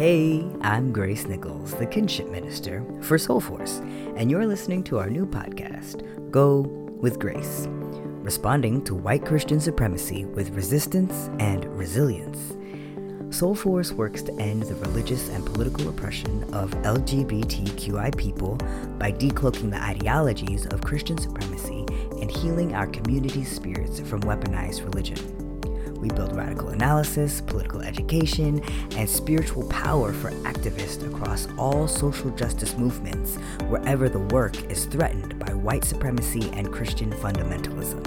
Hey, I'm Grace Nichols, the Kinship Minister for Soulforce, and you're listening to our new podcast, Go with Grace, responding to white Christian supremacy with resistance and resilience. Soulforce works to end the religious and political oppression of LGBTQI people by decloaking the ideologies of Christian supremacy and healing our community's spirits from weaponized religion. We build radical analysis, political education, and spiritual power for activists across all social justice movements wherever the work is threatened by white supremacy and Christian fundamentalism.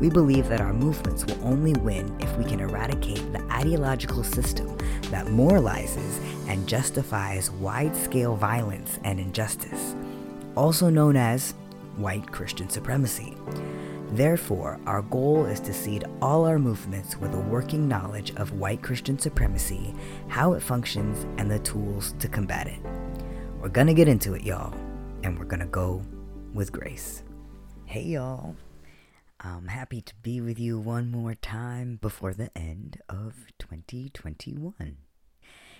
We believe that our movements will only win if we can eradicate the ideological system that moralizes and justifies wide scale violence and injustice, also known as white Christian supremacy. Therefore, our goal is to seed all our movements with a working knowledge of white Christian supremacy, how it functions, and the tools to combat it. We're gonna get into it, y'all, and we're gonna go with grace. Hey, y'all. I'm happy to be with you one more time before the end of 2021.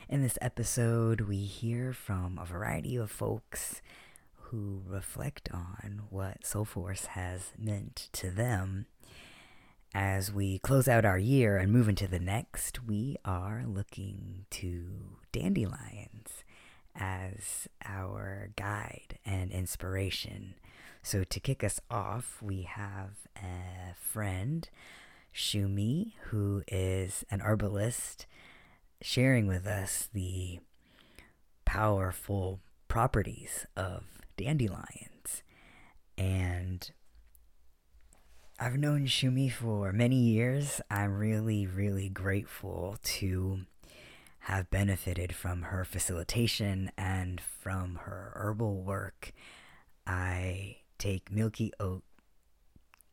In this episode, we hear from a variety of folks who reflect on what Soul Force has meant to them. As we close out our year and move into the next, we are looking to dandelions as our guide and inspiration. So, to kick us off, we have a friend, Shumi, who is an herbalist, sharing with us the powerful properties of dandelions. And I've known Shumi for many years. I'm really, really grateful to have benefited from her facilitation and from her herbal work. I take milky oat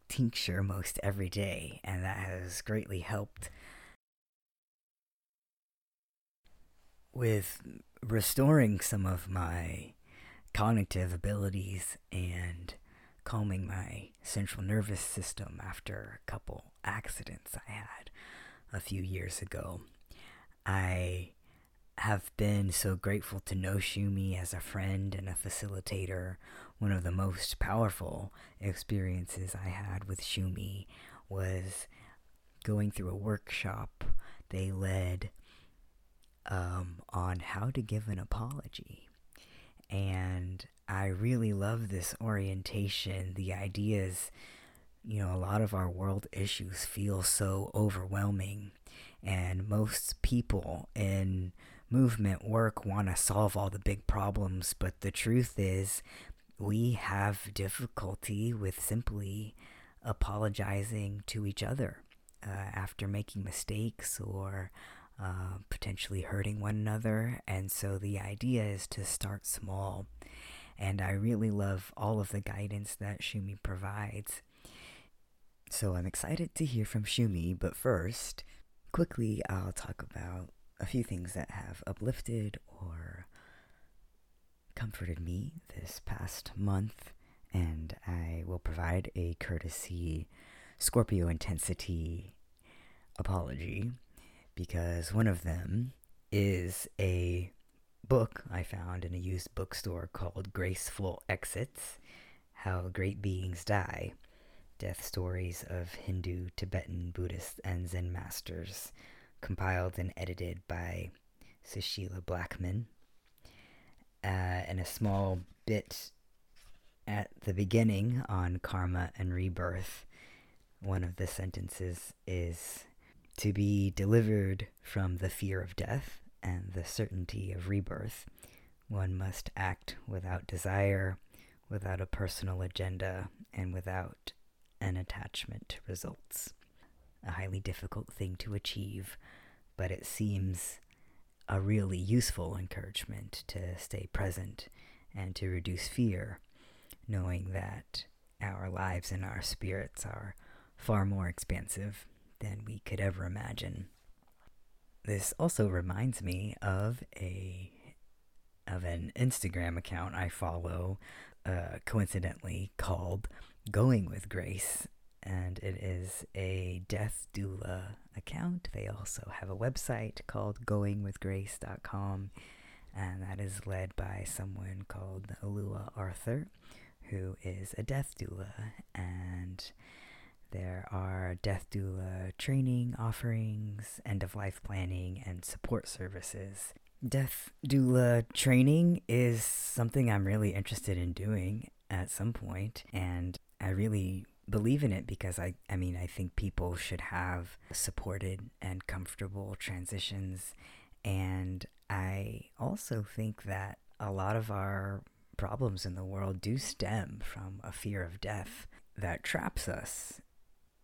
tincture most every day, and that has greatly helped with restoring some of my cognitive abilities and calming my central nervous system after a couple accidents I had a few years ago. I have been so grateful to know Shumi as a friend and a facilitator. One of the most powerful experiences I had with Shumi was going through a workshop they led um, on how to give an apology and I really love this orientation. The ideas, you know, a lot of our world issues feel so overwhelming, and most people in movement work want to solve all the big problems, but the truth is, we have difficulty with simply apologizing to each other uh, after making mistakes or uh, potentially hurting one another. And so the idea is to start small. And I really love all of the guidance that Shumi provides. So I'm excited to hear from Shumi, but first, quickly, I'll talk about a few things that have uplifted or comforted me this past month, and I will provide a courtesy Scorpio intensity apology because one of them is a book I found in a used bookstore called Graceful Exits How Great Beings Die Death Stories of Hindu, Tibetan, Buddhist, and Zen Masters, compiled and edited by Sushila Blackman. Uh, and a small bit at the beginning on karma and rebirth. One of the sentences is to be delivered from the fear of death and the certainty of rebirth, one must act without desire, without a personal agenda, and without an attachment to results. A highly difficult thing to achieve, but it seems a really useful encouragement to stay present and to reduce fear, knowing that our lives and our spirits are far more expansive than we could ever imagine. This also reminds me of a of an Instagram account I follow, uh, coincidentally called "Going with Grace," and it is a death doula account. They also have a website called goingwithgrace.com, and that is led by someone called Alua Arthur, who is a death doula. And there are death doula training offerings, end of life planning, and support services. Death doula training is something I'm really interested in doing at some point, and I really believe in it because I, I mean, I think people should have supported and comfortable transitions. And I also think that a lot of our problems in the world do stem from a fear of death that traps us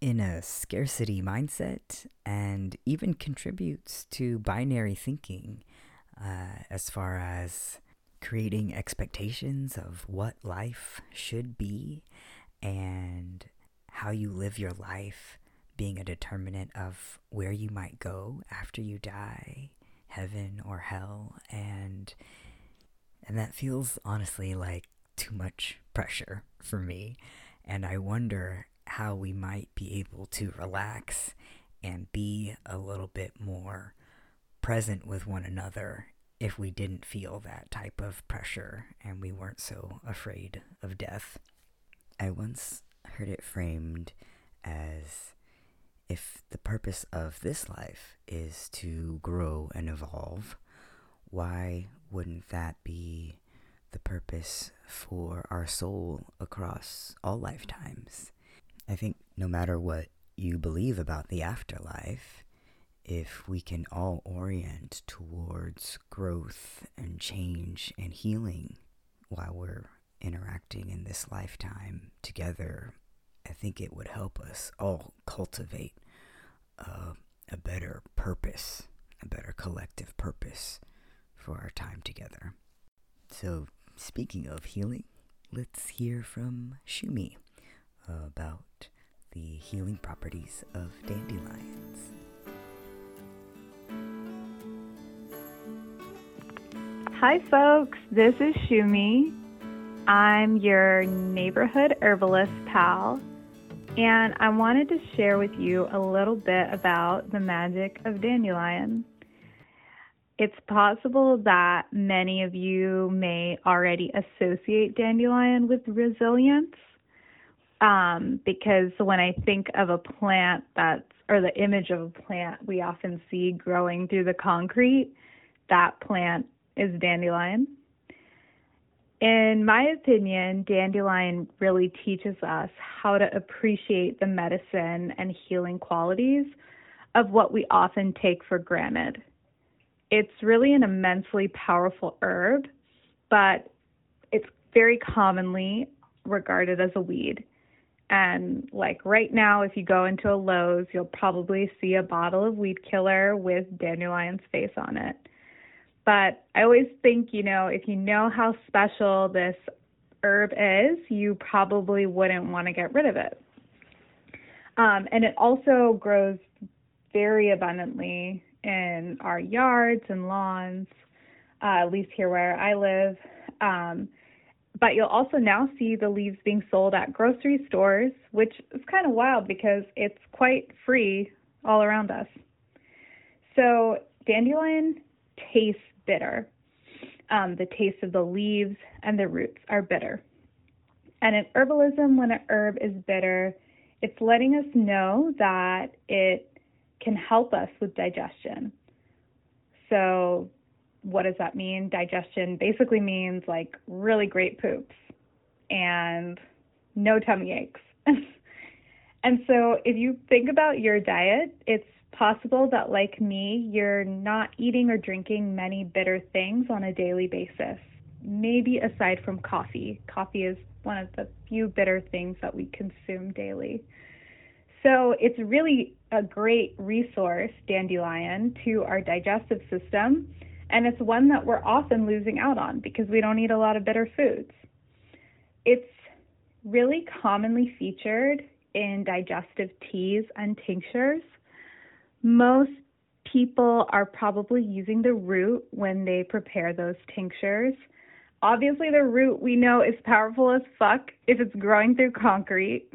in a scarcity mindset and even contributes to binary thinking uh, as far as creating expectations of what life should be and how you live your life being a determinant of where you might go after you die, heaven or hell, and and that feels honestly like too much pressure for me. And I wonder how we might be able to relax and be a little bit more present with one another if we didn't feel that type of pressure and we weren't so afraid of death. I once heard it framed as if the purpose of this life is to grow and evolve, why wouldn't that be the purpose for our soul across all lifetimes? I think no matter what you believe about the afterlife, if we can all orient towards growth and change and healing while we're interacting in this lifetime together, I think it would help us all cultivate uh, a better purpose, a better collective purpose for our time together. So, speaking of healing, let's hear from Shumi about the healing properties of dandelions. Hi, folks. This is Shumi. I'm your neighborhood herbalist pal, and I wanted to share with you a little bit about the magic of dandelion. It's possible that many of you may already associate dandelion with resilience um, because when I think of a plant that's, or the image of a plant we often see growing through the concrete, that plant is dandelion. In my opinion, dandelion really teaches us how to appreciate the medicine and healing qualities of what we often take for granted. It's really an immensely powerful herb, but it's very commonly regarded as a weed. And like right now, if you go into a Lowe's, you'll probably see a bottle of weed killer with dandelion's face on it. But I always think, you know, if you know how special this herb is, you probably wouldn't want to get rid of it. Um, and it also grows very abundantly in our yards and lawns, uh, at least here where I live. Um, but you'll also now see the leaves being sold at grocery stores, which is kind of wild because it's quite free all around us. So, dandelion tastes bitter. Um, the taste of the leaves and the roots are bitter. And in herbalism, when a herb is bitter, it's letting us know that it can help us with digestion. So, what does that mean? Digestion basically means like really great poops and no tummy aches. and so, if you think about your diet, it's possible that, like me, you're not eating or drinking many bitter things on a daily basis. Maybe aside from coffee. Coffee is one of the few bitter things that we consume daily. So it's really a great resource, dandelion, to our digestive system. And it's one that we're often losing out on because we don't eat a lot of bitter foods. It's really commonly featured in digestive teas and tinctures most people are probably using the root when they prepare those tinctures. Obviously, the root we know is powerful as fuck if it's growing through concrete.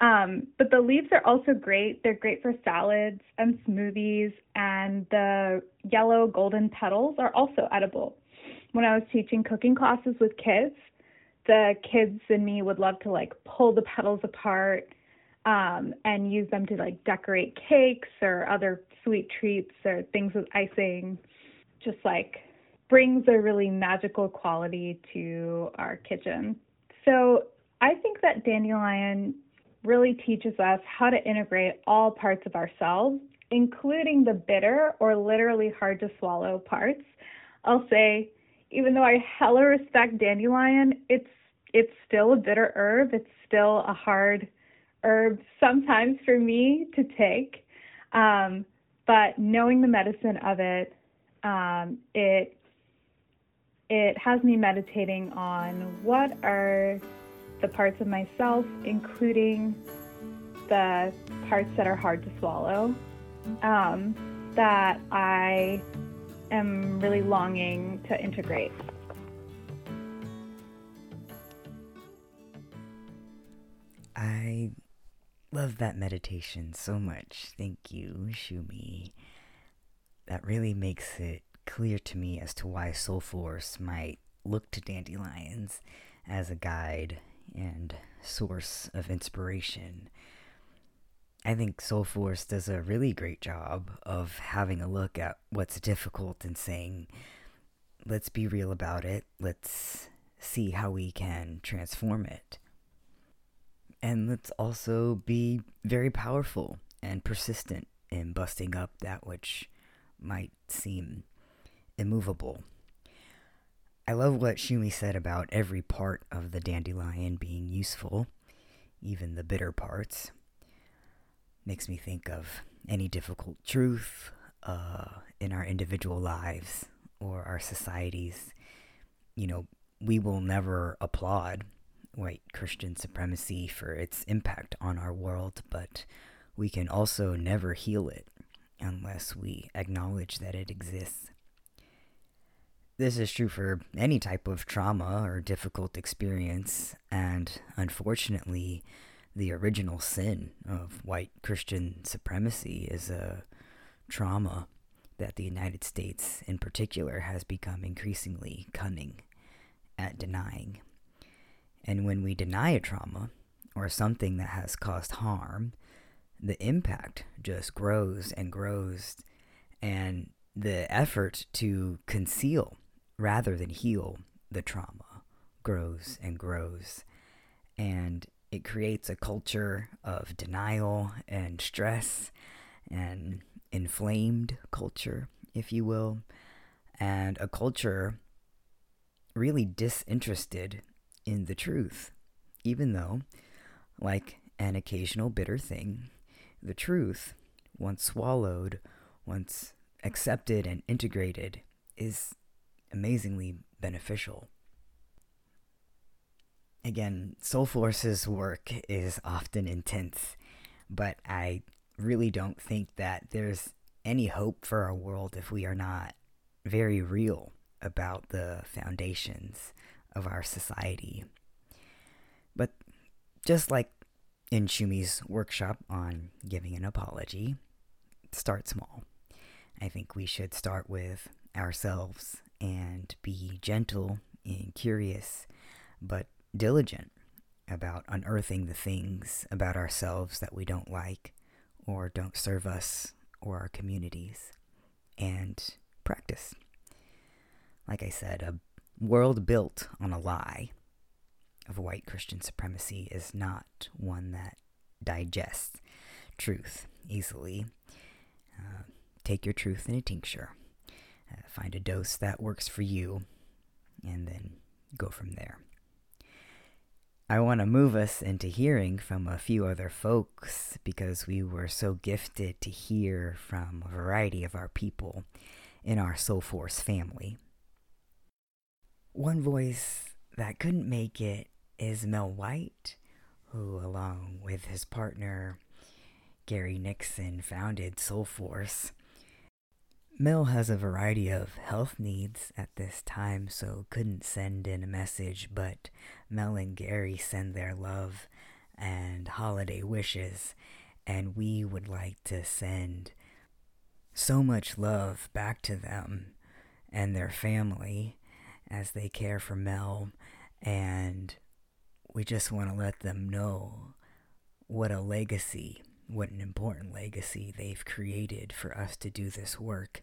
Um, but the leaves are also great. They're great for salads and smoothies, and the yellow golden petals are also edible. When I was teaching cooking classes with kids, the kids and me would love to like pull the petals apart um, and use them to like decorate cakes or other sweet treats or things with icing. Just like brings a really magical quality to our kitchen. So I think that dandelion really teaches us how to integrate all parts of ourselves, including the bitter or literally hard to swallow parts. I'll say, even though I hella respect dandelion, it's it's still a bitter herb. It's still a hard herb sometimes for me to take. Um, but knowing the medicine of it, um, it it has me meditating on what are the parts of myself, including the parts that are hard to swallow, um, that I am really longing to integrate. I love that meditation so much. Thank you, Shumi. That really makes it clear to me as to why Soul Force might look to dandelions as a guide and source of inspiration. I think Soul Force does a really great job of having a look at what's difficult and saying, let's be real about it. Let's see how we can transform it. And let's also be very powerful and persistent in busting up that which might seem immovable. I love what Shumi said about every part of the dandelion being useful, even the bitter parts. Makes me think of any difficult truth uh, in our individual lives or our societies. You know, we will never applaud white Christian supremacy for its impact on our world, but we can also never heal it unless we acknowledge that it exists. This is true for any type of trauma or difficult experience, and unfortunately, the original sin of white Christian supremacy is a trauma that the United States, in particular, has become increasingly cunning at denying. And when we deny a trauma or something that has caused harm, the impact just grows and grows, and the effort to conceal rather than heal the trauma grows and grows. And it creates a culture of denial and stress and inflamed culture, if you will, and a culture really disinterested in the truth, even though, like an occasional bitter thing, the truth, once swallowed, once accepted and integrated, is amazingly beneficial. Again, Soul Force's work is often intense, but I really don't think that there's any hope for our world if we are not very real about the foundations of our society. But just like in Shumi's workshop on giving an apology, start small. I think we should start with ourselves and be gentle and curious, but diligent about unearthing the things about ourselves that we don't like or don't serve us or our communities, and practice. Like I said, a world built on a lie of white Christian supremacy is not one that digests truth easily. Uh, take your truth in a tincture. Uh, find a dose that works for you, and then go from there. I want to move us into hearing from a few other folks because we were so gifted to hear from a variety of our people in our Soul Force family. One voice that couldn't make it is Mel White, who, along with his partner Gary Nixon, founded Soul Force. Mel has a variety of health needs at this time, so couldn't send in a message, but Mel and Gary send their love and holiday wishes. And we would like to send so much love back to them and their family as they care for Mel. And we just want to let them know what a legacy, what an important legacy they've created for us to do this work.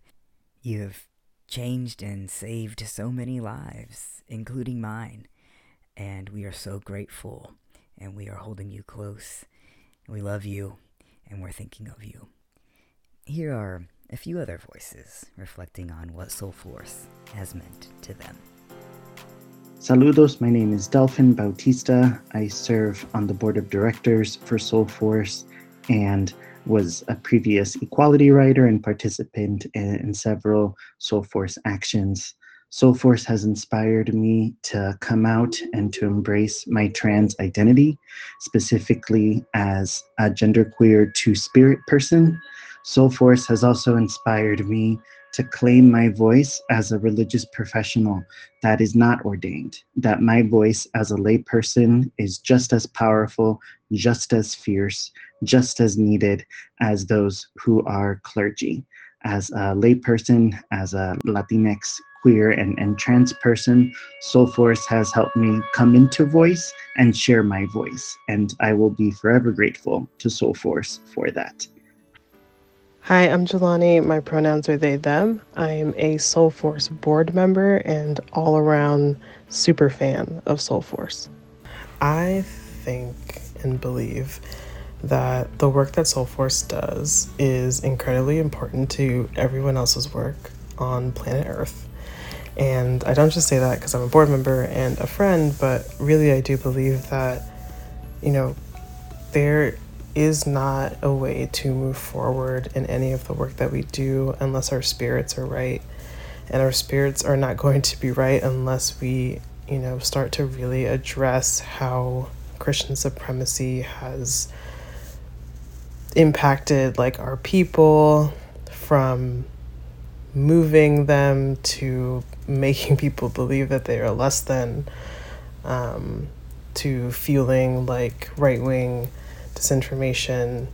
You have changed and saved so many lives, including mine, and we are so grateful and we are holding you close. We love you and we're thinking of you. Here are a few other voices reflecting on what Soul Force has meant to them. Saludos, my name is Delfin Bautista. I serve on the board of directors for Soul Force and was a previous Equality Rider and participant in, in several Soul Force actions. Soul Force has inspired me to come out and to embrace my trans identity, specifically as a genderqueer two spirit person. Soul Force has also inspired me to claim my voice as a religious professional that is not ordained, that my voice as a layperson is just as powerful, just as fierce, just as needed as those who are clergy. As a layperson, as a Latinx queer and, and trans person, Soul Force has helped me come into voice and share my voice. And I will be forever grateful to Soul Force for that. Hi, I'm Jelani. My pronouns are they, them. I'm a Soul Force board member and all around super fan of Soul Force. I think and believe that the work that Soul Force does is incredibly important to everyone else's work on planet Earth. And I don't just say that because I'm a board member and a friend, but really I do believe that, you know, there is not a way to move forward in any of the work that we do unless our spirits are right. And our spirits are not going to be right unless we, you know, start to really address how Christian supremacy has impacted like our people from moving them to making people believe that they are less than um, to feeling like right wing disinformation.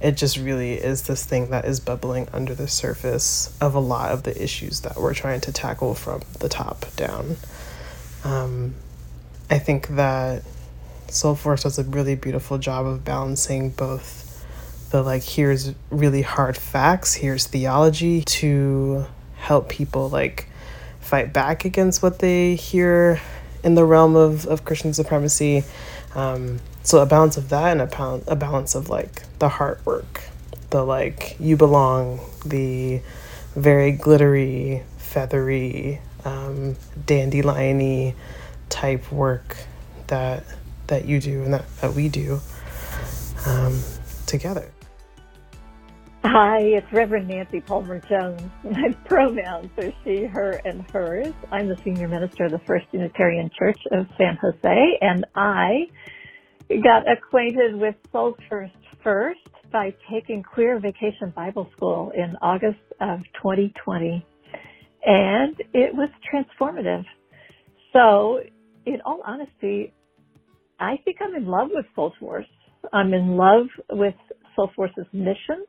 It just really is this thing that is bubbling under the surface of a lot of the issues that we're trying to tackle from the top down. Um, I think that Soul Force does a really beautiful job of balancing both the like, here's really hard facts, here's theology to help people like fight back against what they hear in the realm of, of Christian supremacy. Um, so a balance of that and a, pound, a balance of like the heart work, the like you belong, the very glittery, feathery, um, dandeliony type work that that you do and that, that we do um, together. Hi, it's Reverend Nancy Palmer Jones. My pronouns are she, her, and hers. I'm the senior minister of the First Unitarian Church of San Jose, and I got acquainted with Soul Force first by taking Queer Vacation Bible School in August of 2020. And it was transformative. So, in all honesty, I think I'm in love with Soul Force. I'm in love with Soul Force's mission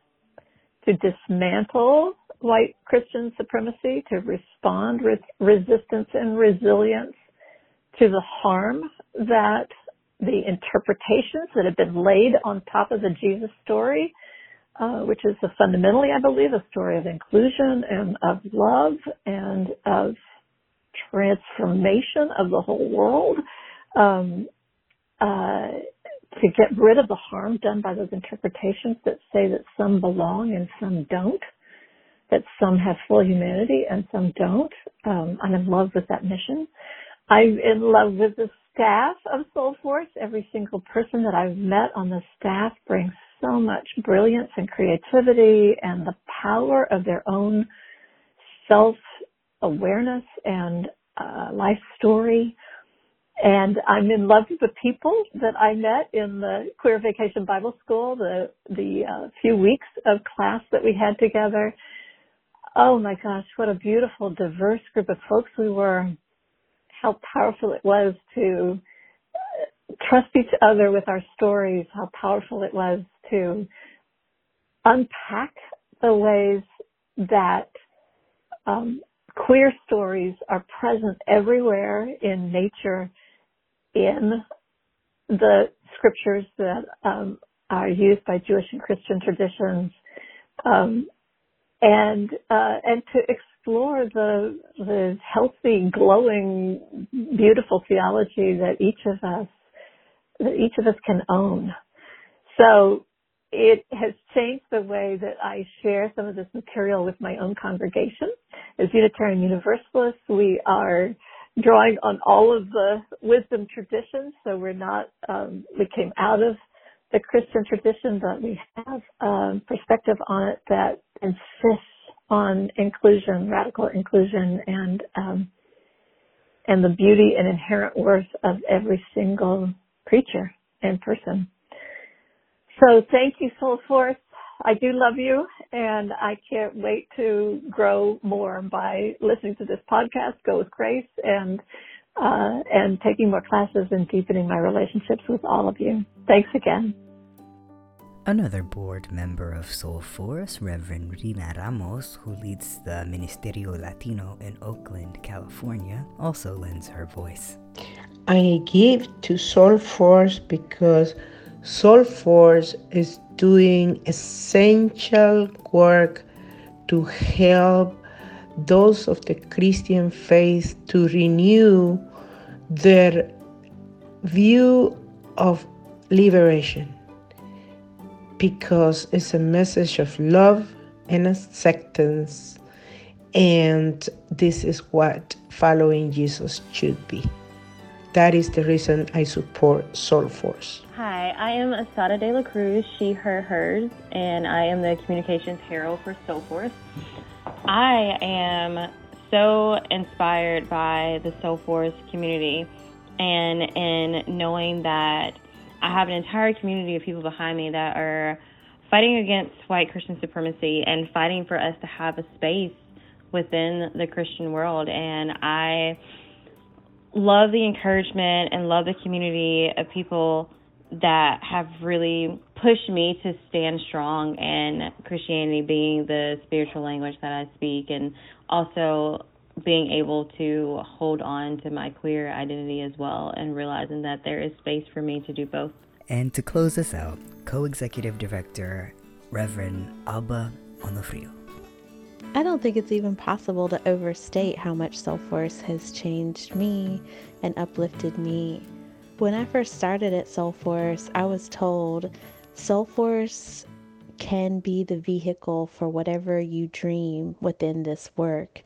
to dismantle white Christian supremacy, to respond with resistance and resilience to the harm that the interpretations that have been laid on top of the Jesus story, uh, which is a fundamentally, I believe, a story of inclusion and of love and of transformation of the whole world. Um, uh, to get rid of the harm done by those interpretations that say that some belong and some don't, that some have full humanity and some don't. Um, I'm in love with that mission. I'm in love with the staff of Soul Force. Every single person that I've met on the staff brings so much brilliance and creativity and the power of their own self awareness and uh, life story. And I'm in love with the people that I met in the Queer Vacation Bible School, the the uh, few weeks of class that we had together. Oh my gosh, what a beautiful, diverse group of folks we were how powerful it was to trust each other with our stories, how powerful it was to unpack the ways that um, queer stories are present everywhere in nature, in the scriptures that um, are used by Jewish and Christian traditions, um, and uh, and to explore the the healthy, glowing, beautiful theology that each of us that each of us can own. So it has changed the way that I share some of this material with my own congregation. As Unitarian Universalists, we are drawing on all of the wisdom traditions, so we're not, um, we came out of the Christian tradition, but we have um, perspective on it that insists on inclusion, radical inclusion, and um, and the beauty and inherent worth of every single creature and person. So thank you, Soul Force. I do love you, and I can't wait to grow more by listening to this podcast, Go with Grace, and uh, and taking more classes and deepening my relationships with all of you. Thanks again. Another board member of Soul Force, Reverend Rina Ramos, who leads the Ministerio Latino in Oakland, California, also lends her voice. I give to Soul Force because Soul Force is doing essential work to help those of the Christian faith to renew their view of liberation because it's a message of love and acceptance, and this is what following Jesus should be. That is the reason I support Soul Force. Hi, I am Asada De La Cruz, she, her, hers, and I am the communications herald for Soul Force. I am so inspired by the Soul Force community and in knowing that I have an entire community of people behind me that are fighting against white Christian supremacy and fighting for us to have a space within the Christian world. And I love the encouragement and love the community of people that have really pushed me to stand strong in Christianity being the spiritual language that I speak and also being able to hold on to my queer identity as well and realizing that there is space for me to do both. And to close us out, co executive director Reverend Alba Onofrio. I don't think it's even possible to overstate how much Soul Force has changed me and uplifted me. When I first started at Soul Force, I was told Soul Force can be the vehicle for whatever you dream within this work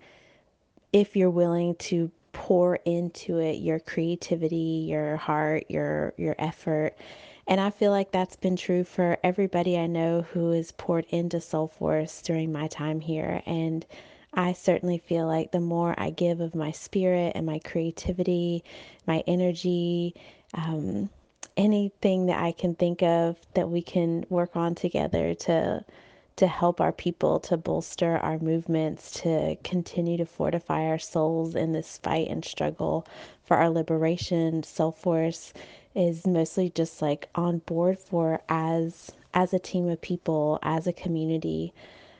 if you're willing to pour into it your creativity, your heart, your your effort. And I feel like that's been true for everybody I know who has poured into Soul Force during my time here. And I certainly feel like the more I give of my spirit and my creativity, my energy, um, anything that I can think of that we can work on together to to help our people, to bolster our movements, to continue to fortify our souls in this fight and struggle for our liberation. Soul Force is mostly just like on board for as as a team of people, as a community,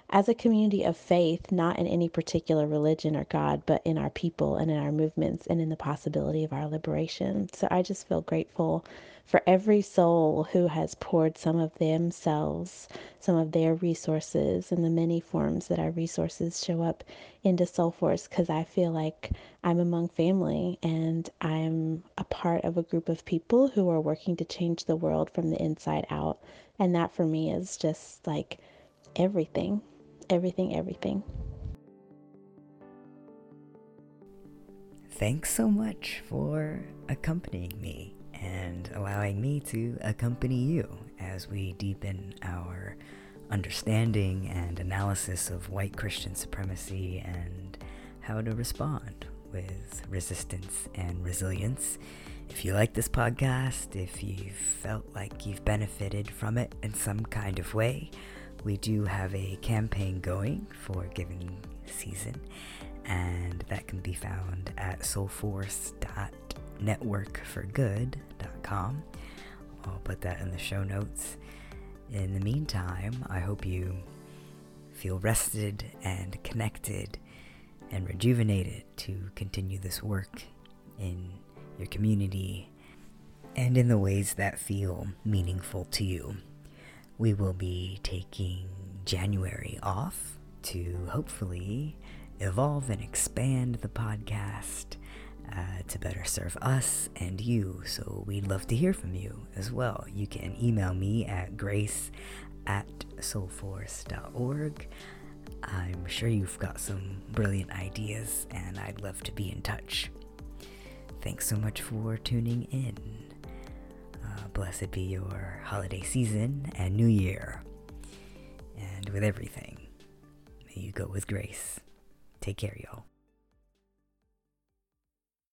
as a community of faith, not in any particular religion or God, but in our people and in our movements and in the possibility of our liberation. So I just feel grateful for every soul who has poured some of themselves, some of their resources, in the many forms that our resources show up into Soul Force, because I feel like I'm among family and I'm a part of a group of people who are working to change the world from the inside out. And that for me is just like everything, everything, everything. Thanks so much for accompanying me and allowing me to accompany you as we deepen our understanding and analysis of white Christian supremacy and how to respond with resistance and resilience. If you like this podcast, if you felt like you've benefited from it in some kind of way, we do have a campaign going for giving season, and that can be found at soulforce.networkforgood.com gmail.com. I'll put that in the show notes. In the meantime, I hope you feel rested and connected and rejuvenated to continue this work in your community and in the ways that feel meaningful to you. We will be taking January off to hopefully evolve and expand the podcast uh, to better serve us and you. So we'd love to hear from you as well. You can email me at grace at soulforce.org. I'm sure you've got some brilliant ideas, and I'd love to be in touch. Thanks so much for tuning in. Uh, blessed be your holiday season and new year. And with everything, may you go with grace. Take care, y'all.